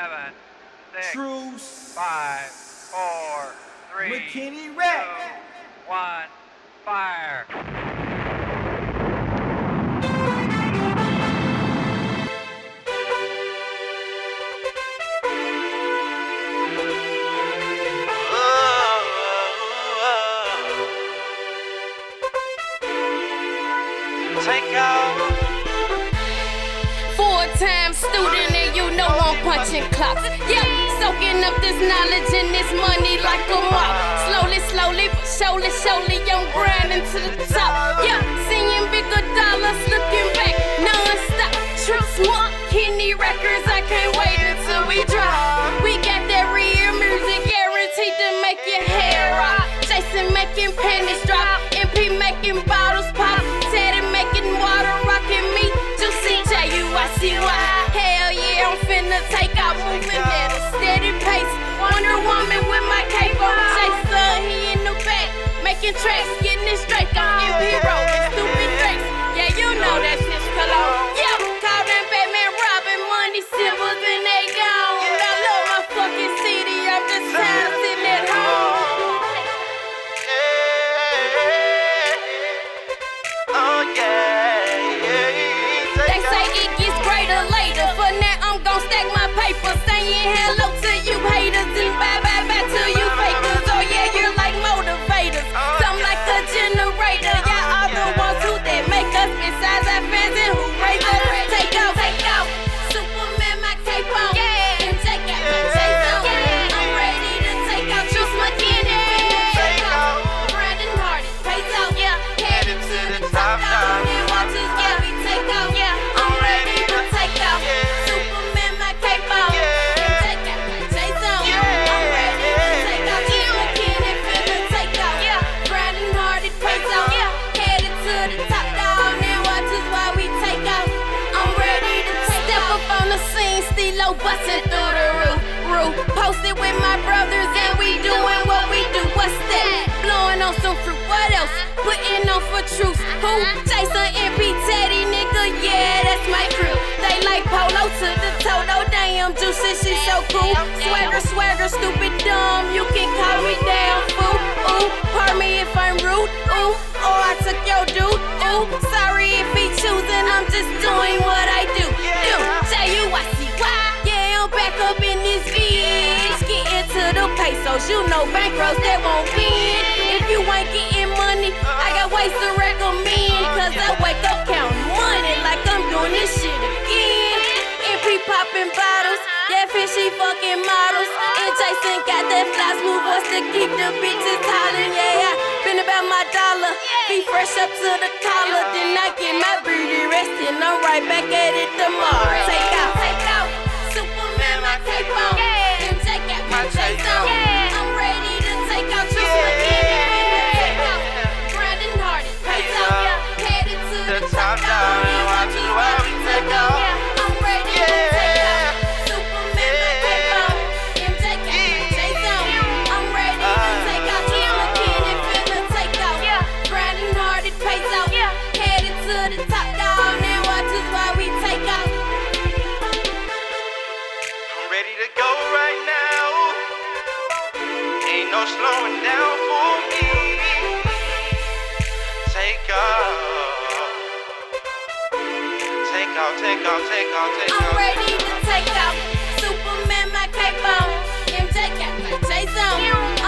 seven, six, Truce. five, four, three, McKinney Rap. two, one, fire. Take off. Full-time student you I'm punching clocks. Yeah, soaking up this knowledge and this money like a mop. Slowly, slowly, but surely, surely, I'm grinding to the top. Yeah, seeing bigger dollars, making tracks, getting it straight on MP rolling stupid drinks. Yeah, you know that's his cologne. Yeah, call them Batman, Robin, money they gone. I love my fucking city, I'm just tired sitting at home. Oh yeah, yeah. They say it gets greater later. For now, I'm gon' stack my paper. Saying hello to you Stilo busting through the roof. roof. Posted with my brothers and we doing what we do. What's that? Blowing on some fruit. What else? Putting on for truth. Who? Json MP Teddy, nigga. Yeah, that's my crew. They like polo to the toe. No damn juicy, she so cool. Swagger, swagger, stupid dumb. You can call me damn fool. Ooh, pardon me if I'm rude. Ooh, or I took your dude. Ooh, sorry if he choosing. I'm just doing pesos. You know bankrolls that won't win. If you ain't getting money, I got ways to recommend. Cause I wake up counting money like I'm doing this shit again. MP popping bottles. Yeah, fishy fucking models. And Json got that fly smooth voice to keep the bitches hollering. Yeah, I been about my dollar. Be fresh up to the collar. Then I get my booty resting. I'm right back at it tomorrow. Take out, take out, off. Take off, take off. I'm ready to take out Superman, my cape on. MJ got my on.